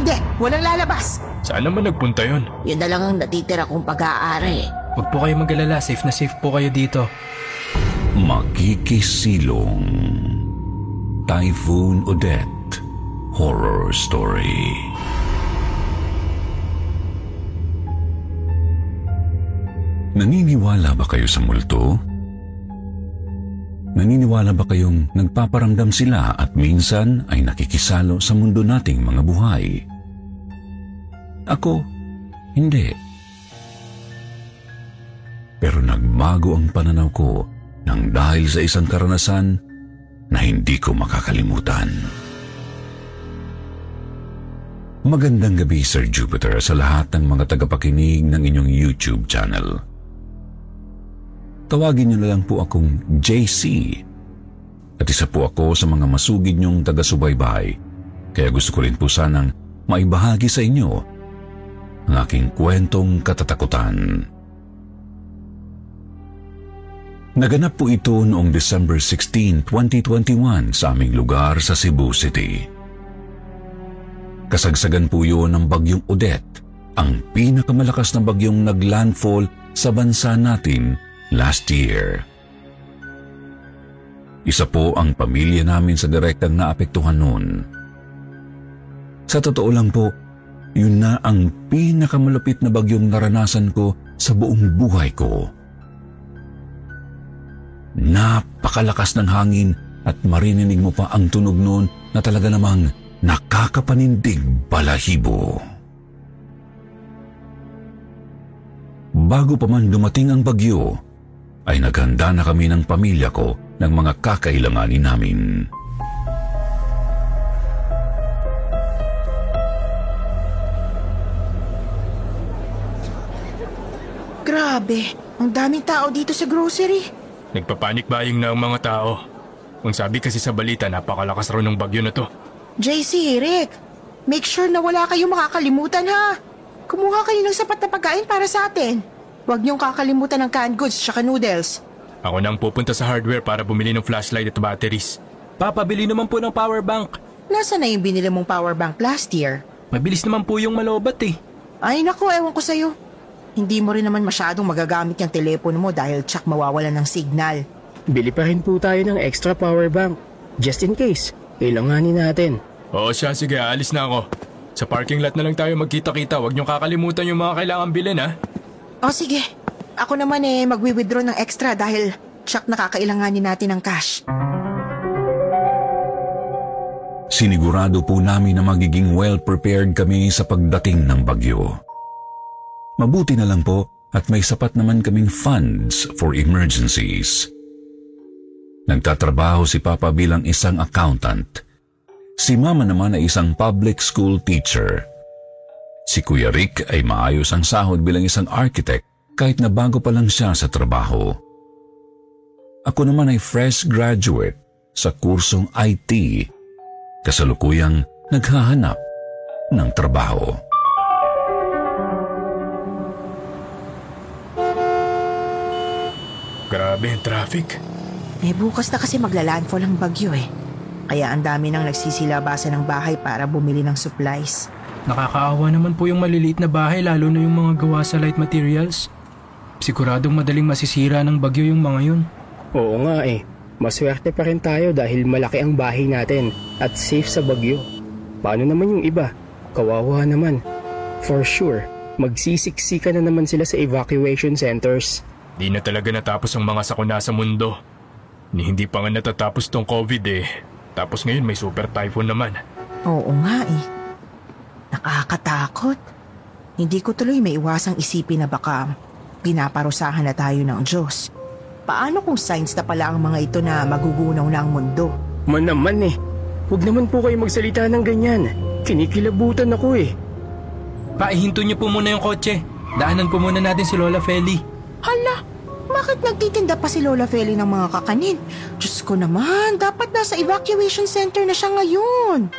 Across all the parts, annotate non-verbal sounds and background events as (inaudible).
Hindi, walang lalabas. Saan naman nagpunta yon? Yun na lang ang natitira kong pag-aari. Huwag po kayo mag-alala, safe na safe po kayo dito. Makikisilong Typhoon Odette Horror Story Naniniwala ba kayo sa multo? Naniniwala ba kayong nagpaparamdam sila at minsan ay nakikisalo sa mundo nating mga buhay? Ako, hindi. Pero nagbago ang pananaw ko nang dahil sa isang karanasan na hindi ko makakalimutan. Magandang gabi, Sir Jupiter, sa lahat ng mga tagapakinig ng inyong YouTube channel. Tawagin niyo na lang po akong JC. At isa po ako sa mga masugid niyong taga-subaybay. Kaya gusto ko rin po sanang maibahagi sa inyo ang aking kwentong katatakutan. Naganap po ito noong December 16, 2021 sa aming lugar sa Cebu City. Kasagsagan po yun ng bagyong Odette, ang pinakamalakas na bagyong naglandfall sa bansa natin last year. Isa po ang pamilya namin sa direktang naapektuhan noon. Sa totoo lang po, yun na ang pinakamalupit na bagyong naranasan ko sa buong buhay ko. Napakalakas ng hangin at marininig mo pa ang tunog noon na talaga namang nakakapanindig balahibo. Bago pa man dumating ang bagyo, ay naghanda na kami ng pamilya ko ng mga kakailanganin namin. Grabe, ang daming tao dito sa grocery. Nagpapanik buying na ang mga tao. Ang sabi kasi sa balita, napakalakas raw ng bagyo na to. JC, Rick, make sure na wala kayong makakalimutan ha. Kumuha kayo ng sapat na pagkain para sa atin. Huwag niyong kakalimutan ng canned goods tsaka noodles. Ako na ang pupunta sa hardware para bumili ng flashlight at batteries. Papabili naman po ng power bank. Nasaan na yung binili mong power bank last year? Mabilis naman po yung malobat eh. Ay nako, ewan ko sa'yo. Hindi mo rin naman masyadong magagamit yung telepono mo dahil tsak mawawalan ng signal. Bili pa rin po tayo ng extra power bank. Just in case, kailanganin natin. Oo siya, sige, alis na ako. Sa parking lot na lang tayo magkita-kita. Huwag niyong kakalimutan yung mga kailangan bilhin ha. O sige, ako naman eh magwi-withdraw ng extra dahil tsak nakakailanganin natin ng cash. Sinigurado po namin na magiging well-prepared kami sa pagdating ng bagyo. Mabuti na lang po at may sapat naman kaming funds for emergencies. Nagtatrabaho si Papa bilang isang accountant. Si Mama naman ay isang public school teacher. Si Kuya Rick ay maayos ang sahod bilang isang architect kahit na bago pa lang siya sa trabaho. Ako naman ay fresh graduate sa kursong IT, kasalukuyang naghahanap ng trabaho. Grabe ang traffic. Eh bukas na kasi magla-landfall ang bagyo eh. Kaya ang dami nang nagsisilabasan ng bahay para bumili ng supplies. Nakakaawa naman po yung maliliit na bahay lalo na yung mga gawa sa light materials. Siguradong madaling masisira ng bagyo yung mga yun. Oo nga eh. Maswerte pa rin tayo dahil malaki ang bahay natin at safe sa bagyo. Paano naman yung iba? Kawawa naman. For sure, magsisiksika na naman sila sa evacuation centers. Di na talaga natapos ang mga sakuna sa mundo. Ni hindi pa nga natatapos tong COVID eh. Tapos ngayon may super typhoon naman. Oo nga eh. Nakakatakot. Hindi ko tuloy may iwasang isipin na baka pinaparusahan na tayo ng Diyos. Paano kung signs na pala ang mga ito na magugunaw na ang mundo? Man naman eh. Huwag naman po kayo magsalita ng ganyan. Kinikilabutan ako eh. Paihinto niyo po muna yung kotse. Daanan po muna natin si Lola Feli. Hala, bakit nagtitinda pa si Lola Feli ng mga kakanin? Diyos ko naman, dapat nasa evacuation center na siya ngayon.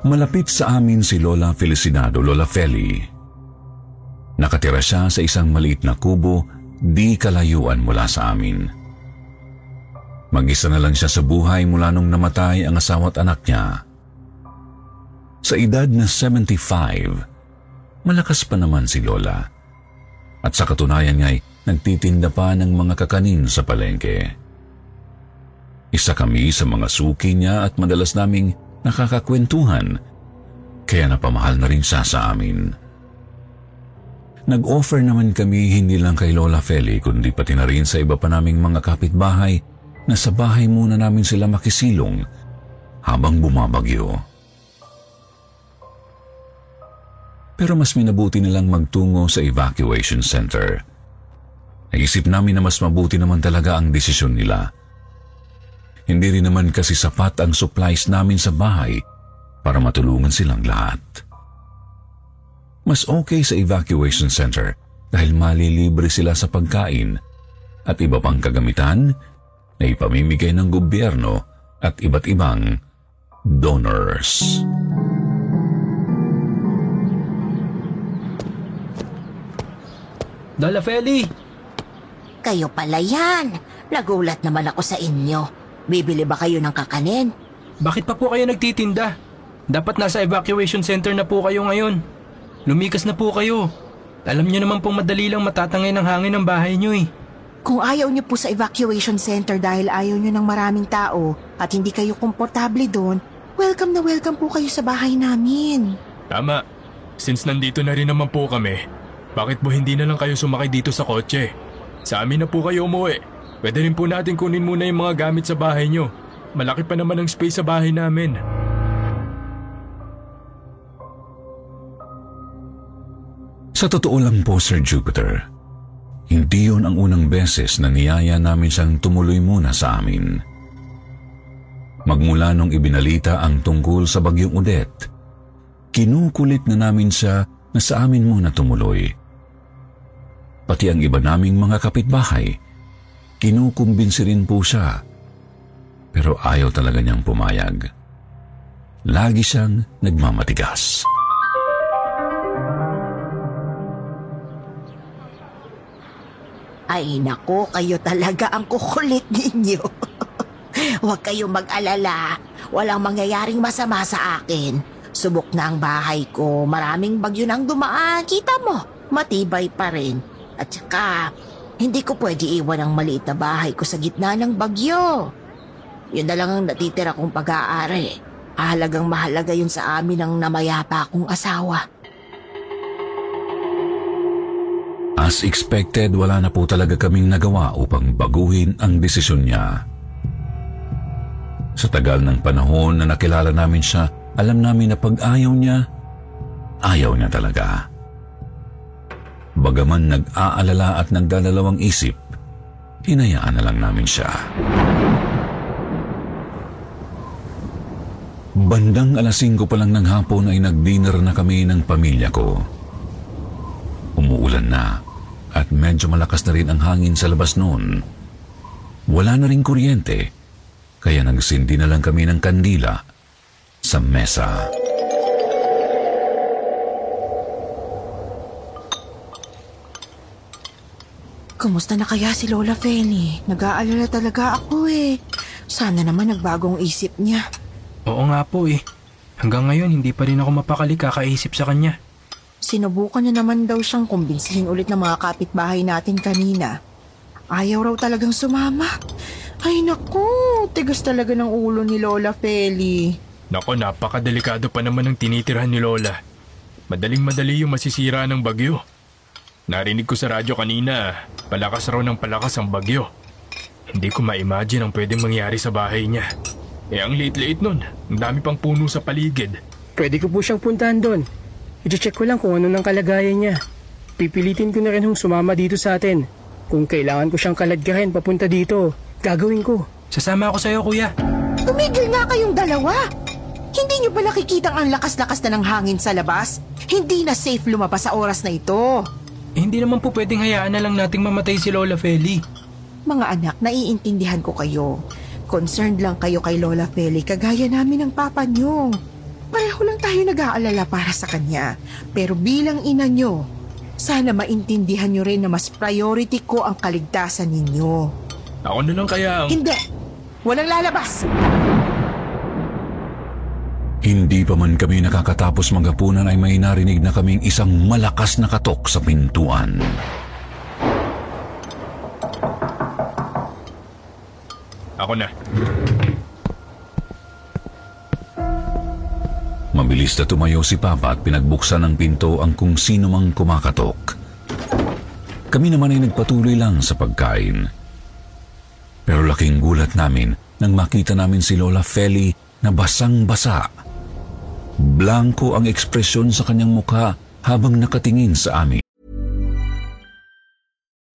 Malapit sa amin si Lola Felicinado Lola Feli. Nakatira siya sa isang maliit na kubo di kalayuan mula sa amin. Mag-isa na lang siya sa buhay mula nung namatay ang asawa at anak niya. Sa edad na 75, malakas pa naman si Lola. At sa katunayan nga'y nagtitinda pa ng mga kakanin sa palengke. Isa kami sa mga suki niya at madalas naming nakakakwentuhan, kaya napamahal na rin siya sa amin. Nag-offer naman kami hindi lang kay Lola Feli kundi pati na rin sa iba pa naming mga kapitbahay na sa bahay muna namin sila makisilong habang bumabagyo. Pero mas minabuti nilang magtungo sa evacuation center. Naisip namin na mas mabuti naman talaga ang desisyon nila. Hindi rin naman kasi sapat ang supplies namin sa bahay para matulungan silang lahat. Mas okay sa evacuation center dahil malilibre sila sa pagkain at iba pang kagamitan na ipamimigay ng gobyerno at iba't ibang donors. Lola Feli! Kayo pala yan. Nagulat naman ako sa inyo. Bibili ba kayo ng kakanin? Bakit pa po kayo nagtitinda? Dapat nasa evacuation center na po kayo ngayon. Lumikas na po kayo. Alam niyo naman pong madali lang matatangay ng hangin ng bahay niyo eh. Kung ayaw niyo po sa evacuation center dahil ayaw niyo ng maraming tao at hindi kayo komportable doon, welcome na welcome po kayo sa bahay namin. Tama. Since nandito na rin naman po kami, bakit po hindi na lang kayo sumakay dito sa kotse? Sa amin na po kayo umuwi. Pwede rin po natin kunin muna yung mga gamit sa bahay nyo. Malaki pa naman ang space sa bahay namin. Sa totoo lang po, Sir Jupiter, hindi yon ang unang beses na niyaya namin siyang tumuloy muna sa amin. Magmula nung ibinalita ang tungkol sa bagyong Odette, kinukulit na namin siya na sa amin muna tumuloy. Pati ang iba naming mga kapitbahay, kinukumbinsi rin po siya. Pero ayaw talaga niyang pumayag. Lagi siyang nagmamatigas. Ay nako, kayo talaga ang kukulit ninyo. (laughs) Huwag kayong mag-alala. Walang mangyayaring masama sa akin. Subok na ang bahay ko. Maraming bagyo nang dumaan. Kita mo, matibay pa rin. At saka, hindi ko pwede iwan ang maliit na bahay ko sa gitna ng bagyo. Yun na lang ang natitira kong pag-aari. Ahalagang mahalaga yun sa amin ng namayapa kong asawa. As expected, wala na po talaga kaming nagawa upang baguhin ang desisyon niya. Sa tagal ng panahon na nakilala namin siya, alam namin na pag ayaw niya, ayaw niya talaga. Bagaman nag-aalala at nagdadalawang isip, hinayaan na lang namin siya. Bandang alas 5 pa lang ng hapon ay nag-dinner na kami ng pamilya ko. Umuulan na at medyo malakas na rin ang hangin sa labas noon. Wala na rin kuryente, kaya nagsindi na lang kami ng kandila sa mesa. Kumusta na kaya si Lola Feli? Nag-aalala talaga ako eh. Sana naman nagbagong isip niya. Oo nga po eh. Hanggang ngayon hindi pa rin ako mapakali kakaisip sa kanya. Sinubukan niya naman daw siyang kumbinsihin ulit ng mga kapitbahay natin kanina. Ayaw raw talagang sumama. Ay naku, tigas talaga ng ulo ni Lola Feli. Nako, napakadelikado pa naman ang tinitirahan ni Lola. Madaling madali yung masisira ng bagyo. Narinig ko sa radyo kanina, palakas raw ng palakas ang bagyo. Hindi ko ma-imagine ang pwedeng mangyari sa bahay niya. Eh ang liit-liit nun, ang dami pang puno sa paligid. Pwede ko po siyang puntahan doon. I-check ko lang kung ano ng kalagayan niya. Pipilitin ko na rin hong sumama dito sa atin. Kung kailangan ko siyang kaladgahin papunta dito, gagawin ko. Sasama ako sa'yo kuya. Tumigil nga kayong dalawa. Hindi niyo ba nakikitang ang lakas-lakas na ng hangin sa labas? Hindi na safe lumabas sa oras na ito. Eh, hindi naman po pwedeng hayaan na lang nating mamatay si Lola Feli. Mga anak, naiintindihan ko kayo. Concerned lang kayo kay Lola Feli kagaya namin ng papa niyo. Pareho lang tayo nag-aalala para sa kanya. Pero bilang ina niyo, sana maintindihan niyo rin na mas priority ko ang kaligtasan ninyo. Ako na lang kaya ang... Hindi! Walang lalabas! Hindi pa man kami nakakatapos maghapunan ay may narinig na kaming isang malakas na katok sa pintuan. Ako na. Mabilis na tumayo si Papa at pinagbuksan ng pinto ang kung sino mang kumakatok. Kami naman ay nagpatuloy lang sa pagkain. Pero laking gulat namin nang makita namin si Lola Feli na basang-basa. Blanco ang ekspresyon sa kanyang mukha habang nakatingin sa amin.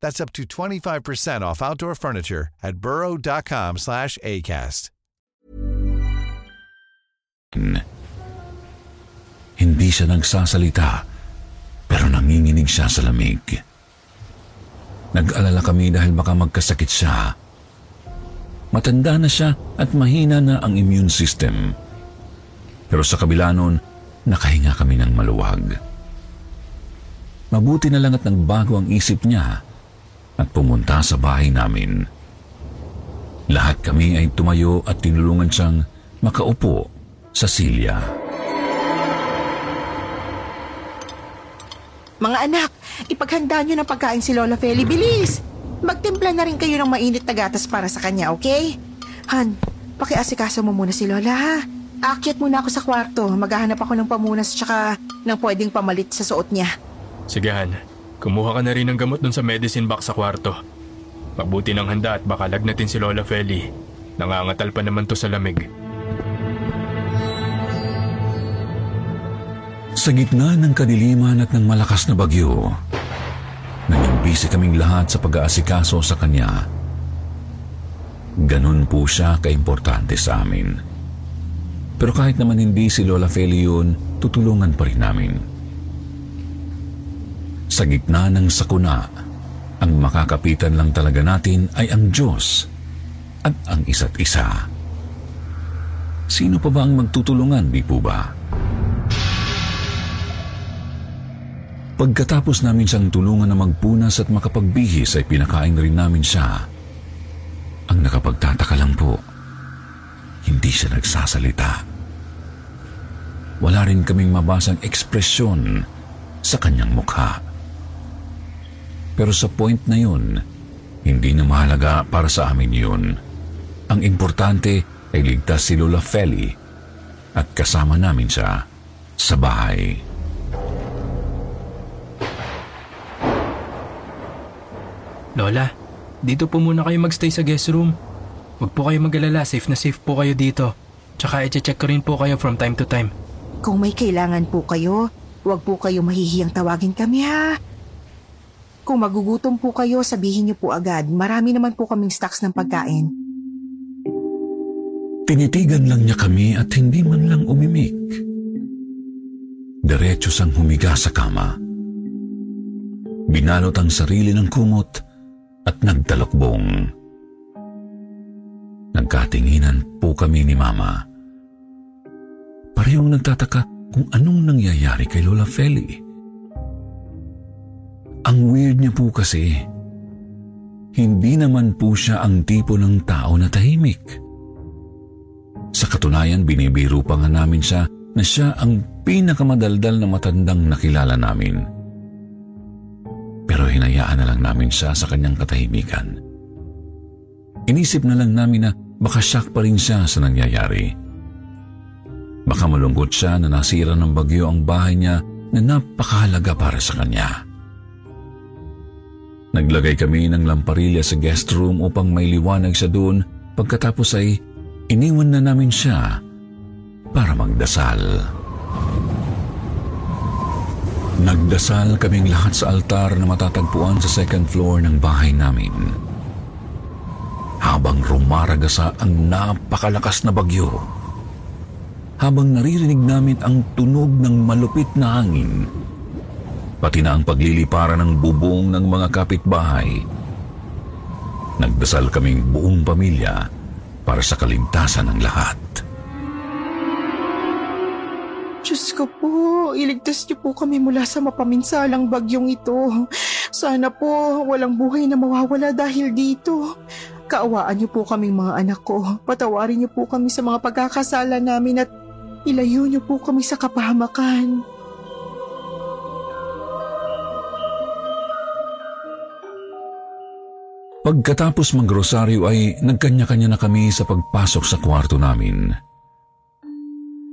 That's up to 25% off outdoor furniture at burrow.com slash ACAST. Hindi siya nagsasalita, pero nanginginig siya sa lamig. Nag-alala kami dahil baka magkasakit siya. Matanda na siya at mahina na ang immune system. Pero sa kabila nun, nakahinga kami ng maluwag. Mabuti na lang at nagbago ang isip niya at pumunta sa bahay namin. Lahat kami ay tumayo at tinulungan siyang makaupo sa silya. Mga anak, ipaghanda nyo ng pagkain si Lola Feli. Bilis! Magtimpla na rin kayo ng mainit na gatas para sa kanya, okay? Han, pakiasikaso mo muna si Lola, ha? Aakyat muna ako sa kwarto. Maghahanap ako ng pamunas tsaka ng pwedeng pamalit sa suot niya. Sige Han, kumuha ka na rin ng gamot dun sa medicine box sa kwarto. Mabuti ng handa at baka lagnatin si Lola Feli. Nangangatal pa naman to sa lamig. Sa gitna ng kadiliman at ng malakas na bagyo, naging busy kaming lahat sa pag-aasikaso sa kanya. Ganun po siya kaimportante sa amin. Pero kahit naman hindi si Lola Feli yun, tutulungan pa rin namin. Sa gitna ng sakuna, ang makakapitan lang talaga natin ay ang Diyos at ang isa't isa. Sino pa ba ang magtutulungan, di po ba? Pagkatapos namin siyang tulungan na magpunas at makapagbihis ay pinakain rin namin siya. Ang nakapagtataka lang po, hindi siya nagsasalita. Wala rin kaming mabasang ekspresyon sa kanyang mukha. Pero sa point na yun, hindi na mahalaga para sa amin yun. Ang importante ay ligtas si Lola Feli at kasama namin siya sa bahay. Lola, dito po muna kayo magstay sa guest room. Huwag po kayo mag-alala, safe na safe po kayo dito. Tsaka i-check ko rin po kayo from time to time. Kung may kailangan po kayo, huwag po kayo mahihiyang tawagin kami ha. Kung magugutom po kayo, sabihin niyo po agad. Marami naman po kaming stocks ng pagkain. Tinitigan lang niya kami at hindi man lang umimik. Diretso sang humiga sa kama. Binalot ang sarili ng kumot at nagtalokbong. Nagkatinginan po kami ni Mama. Parehong nagtataka kung anong nangyayari kay Lola Feli. Ang weird niya po kasi, hindi naman po siya ang tipo ng tao na tahimik. Sa katunayan, binibiro pa nga namin siya na siya ang pinakamadaldal na matandang nakilala namin. Pero hinayaan na lang namin siya sa kanyang katahimikan. Inisip na lang namin na baka shock pa rin siya sa nangyayari. Baka malungkot siya na nasira ng bagyo ang bahay niya na napakahalaga para sa kanya. Naglagay kami ng lamparilla sa guest room upang may liwanag siya doon pagkatapos ay iniwan na namin siya para magdasal. Nagdasal kaming lahat sa altar na matatagpuan sa second floor ng bahay namin. Habang rumaragasa ang napakalakas na bagyo, habang naririnig namin ang tunog ng malupit na hangin, pati na ang paglilipara ng bubong ng mga kapitbahay. Nagdasal kaming buong pamilya para sa kaligtasan ng lahat. Diyos ko po, iligtas niyo po kami mula sa mapaminsalang bagyong ito. Sana po walang buhay na mawawala dahil dito. Kaawaan niyo po kaming mga anak ko. Patawarin niyo po kami sa mga pagkakasala namin at ilayo niyo po kami sa kapahamakan. Pagkatapos magrosaryo ay nagkanya-kanya na kami sa pagpasok sa kwarto namin.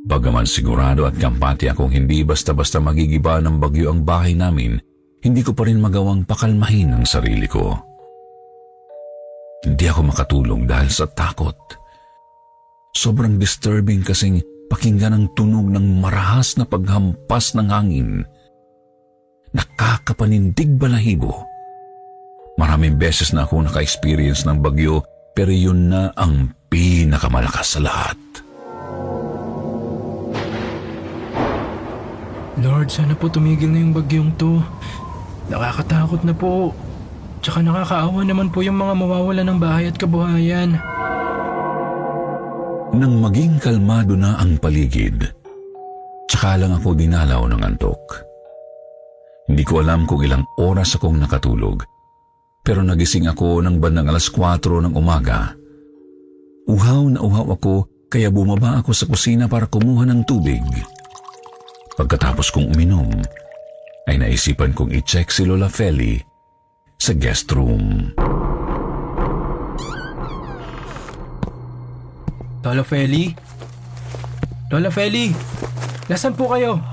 Bagaman sigurado at kampante akong hindi basta-basta magigiba ng bagyo ang bahay namin, hindi ko pa rin magawang pakalmahin ang sarili ko. Hindi ako makatulog dahil sa takot. Sobrang disturbing kasing pakinggan ang tunog ng marahas na paghampas ng hangin. Nakakapanindig balahibo. Maraming beses na ako naka-experience ng bagyo pero yun na ang pinakamalakas sa lahat. Lord, sana po tumigil na yung bagyong to. Nakakatakot na po. Tsaka nakakaawa naman po yung mga mawawala ng bahay at kabuhayan. Nang maging kalmado na ang paligid, tsaka lang ako dinalaw ng antok. Hindi ko alam kung ilang oras akong nakatulog pero nagising ako ng bandang alas 4 ng umaga. Uhaw na uhaw ako kaya bumaba ako sa kusina para kumuha ng tubig. Pagkatapos kong uminom, ay naisipan kong i-check si Lola Feli sa guest room. Lola Feli? Lola Feli? Nasaan po kayo?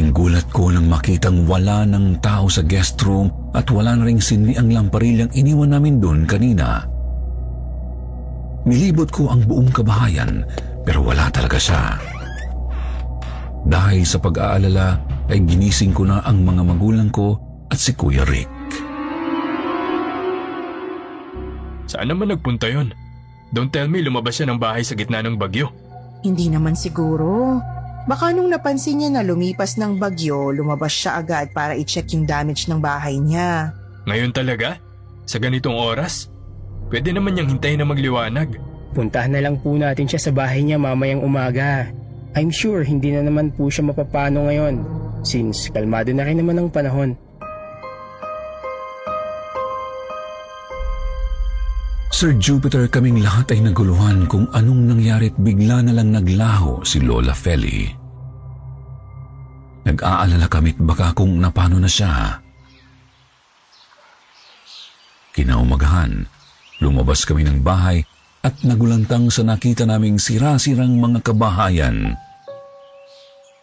Laking gulat ko nang makitang wala ng tao sa guest room at wala na ring sinli ang lamparilyang iniwan namin doon kanina. Nilibot ko ang buong kabahayan pero wala talaga siya. Dahil sa pag-aalala ay ginising ko na ang mga magulang ko at si Kuya Rick. Saan naman nagpunta yon? Don't tell me lumabas siya ng bahay sa gitna ng bagyo. Hindi naman siguro. Baka nung napansin niya na lumipas ng bagyo, lumabas siya agad para i-check yung damage ng bahay niya. Ngayon talaga? Sa ganitong oras? Pwede naman niyang hintayin na magliwanag. Puntahan na lang po natin siya sa bahay niya mamayang umaga. I'm sure hindi na naman po siya mapapano ngayon since kalmado na rin naman ang panahon. Sir Jupiter, kaming lahat ay naguluhan kung anong nangyari at bigla na lang naglaho si Lola Feli. Nag-aalala kami't baka kung napano na siya. Kinaumagahan, lumabas kami ng bahay at nagulantang sa nakita naming sira-sirang mga kabahayan.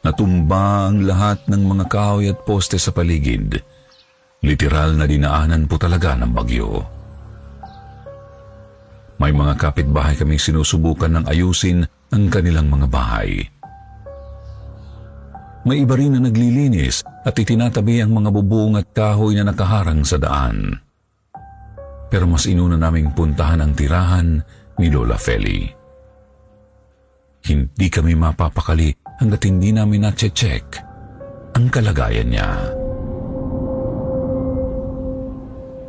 Natumba ang lahat ng mga kahoy at poste sa paligid. Literal na dinaanan po talaga ng bagyo. May mga kapitbahay kaming sinusubukan ng ayusin ang kanilang mga bahay. May iba rin na naglilinis at itinatabi ang mga bubong at kahoy na nakaharang sa daan. Pero mas inuna naming puntahan ang tirahan ni Lola Feli. Hindi kami mapapakali hanggat hindi namin na-check ang kalagayan niya.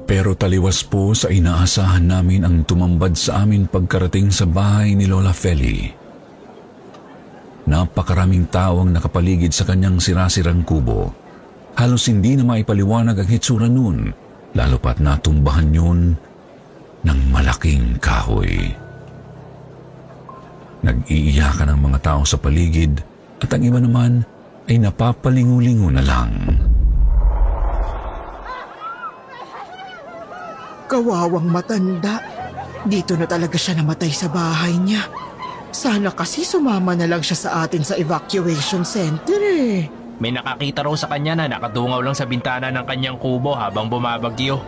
Pero taliwas po sa inaasahan namin ang tumambad sa amin pagkarating sa bahay ni Lola Feli. Napakaraming tao ang nakapaligid sa kanyang sirasirang kubo. Halos hindi na maipaliwanag ang hitsura noon, lalo pat natumbahan yun ng malaking kahoy. Nag-iiyakan ang mga tao sa paligid at ang iba naman ay napapalingulingo na lang. Kawawang matanda. Dito na talaga siya namatay sa bahay niya. Sana kasi sumama na lang siya sa atin sa evacuation center eh. May nakakita raw sa kanya na nakadungaw lang sa bintana ng kanyang kubo habang bumabagyo.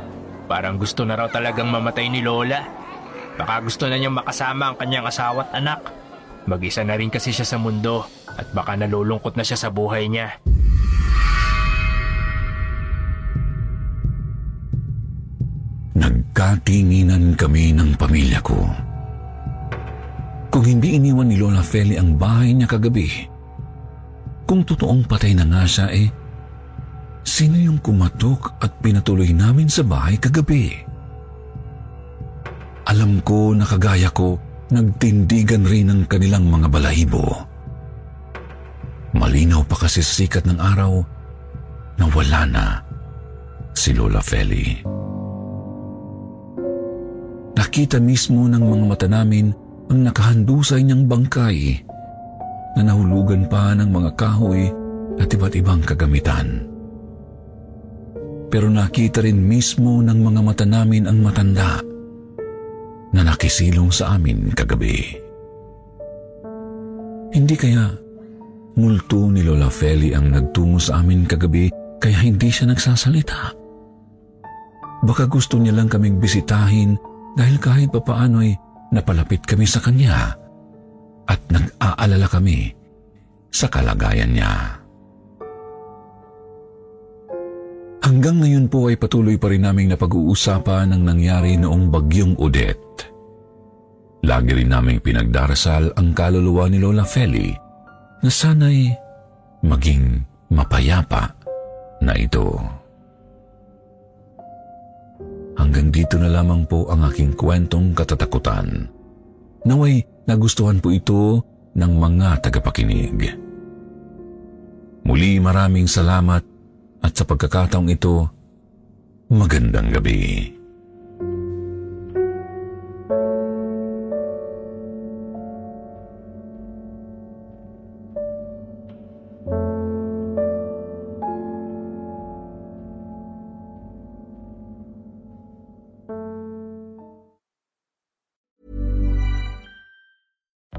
Parang gusto na raw talagang mamatay ni Lola. Baka gusto na niyang makasama ang kanyang asawa at anak. Mag-isa na rin kasi siya sa mundo at baka nalulungkot na siya sa buhay niya. Nagkatinginan kami ng pamilya ko. Kung hindi iniwan ni Lola Feli ang bahay niya kagabi, kung totoong patay na nga siya eh, sino yung kumatok at pinatuloy namin sa bahay kagabi? Alam ko na kagaya ko, nagtindigan rin ang kanilang mga balahibo. Malinaw pa kasi sikat ng araw na wala na si Lola Feli. Nakita mismo ng mga mata namin ang nakahandusay niyang bangkay na nahulugan pa ng mga kahoy at iba't ibang kagamitan. Pero nakita rin mismo ng mga mata namin ang matanda na nakisilong sa amin kagabi. Hindi kaya multo ni Lola Feli ang nagtungo sa amin kagabi kaya hindi siya nagsasalita. Baka gusto niya lang kaming bisitahin dahil kahit papaano'y napalapit kami sa kanya at nag-aalala kami sa kalagayan niya. Hanggang ngayon po ay patuloy pa rin naming napag-uusapan ng nangyari noong bagyong Odette. Lagi rin naming pinagdarasal ang kaluluwa ni Lola Feli na sana'y maging mapayapa na ito. Hanggang dito na lamang po ang aking kwentong katatakutan. Naway nagustuhan po ito ng mga tagapakinig. Muli maraming salamat at sa pagkakataong ito, magandang gabi.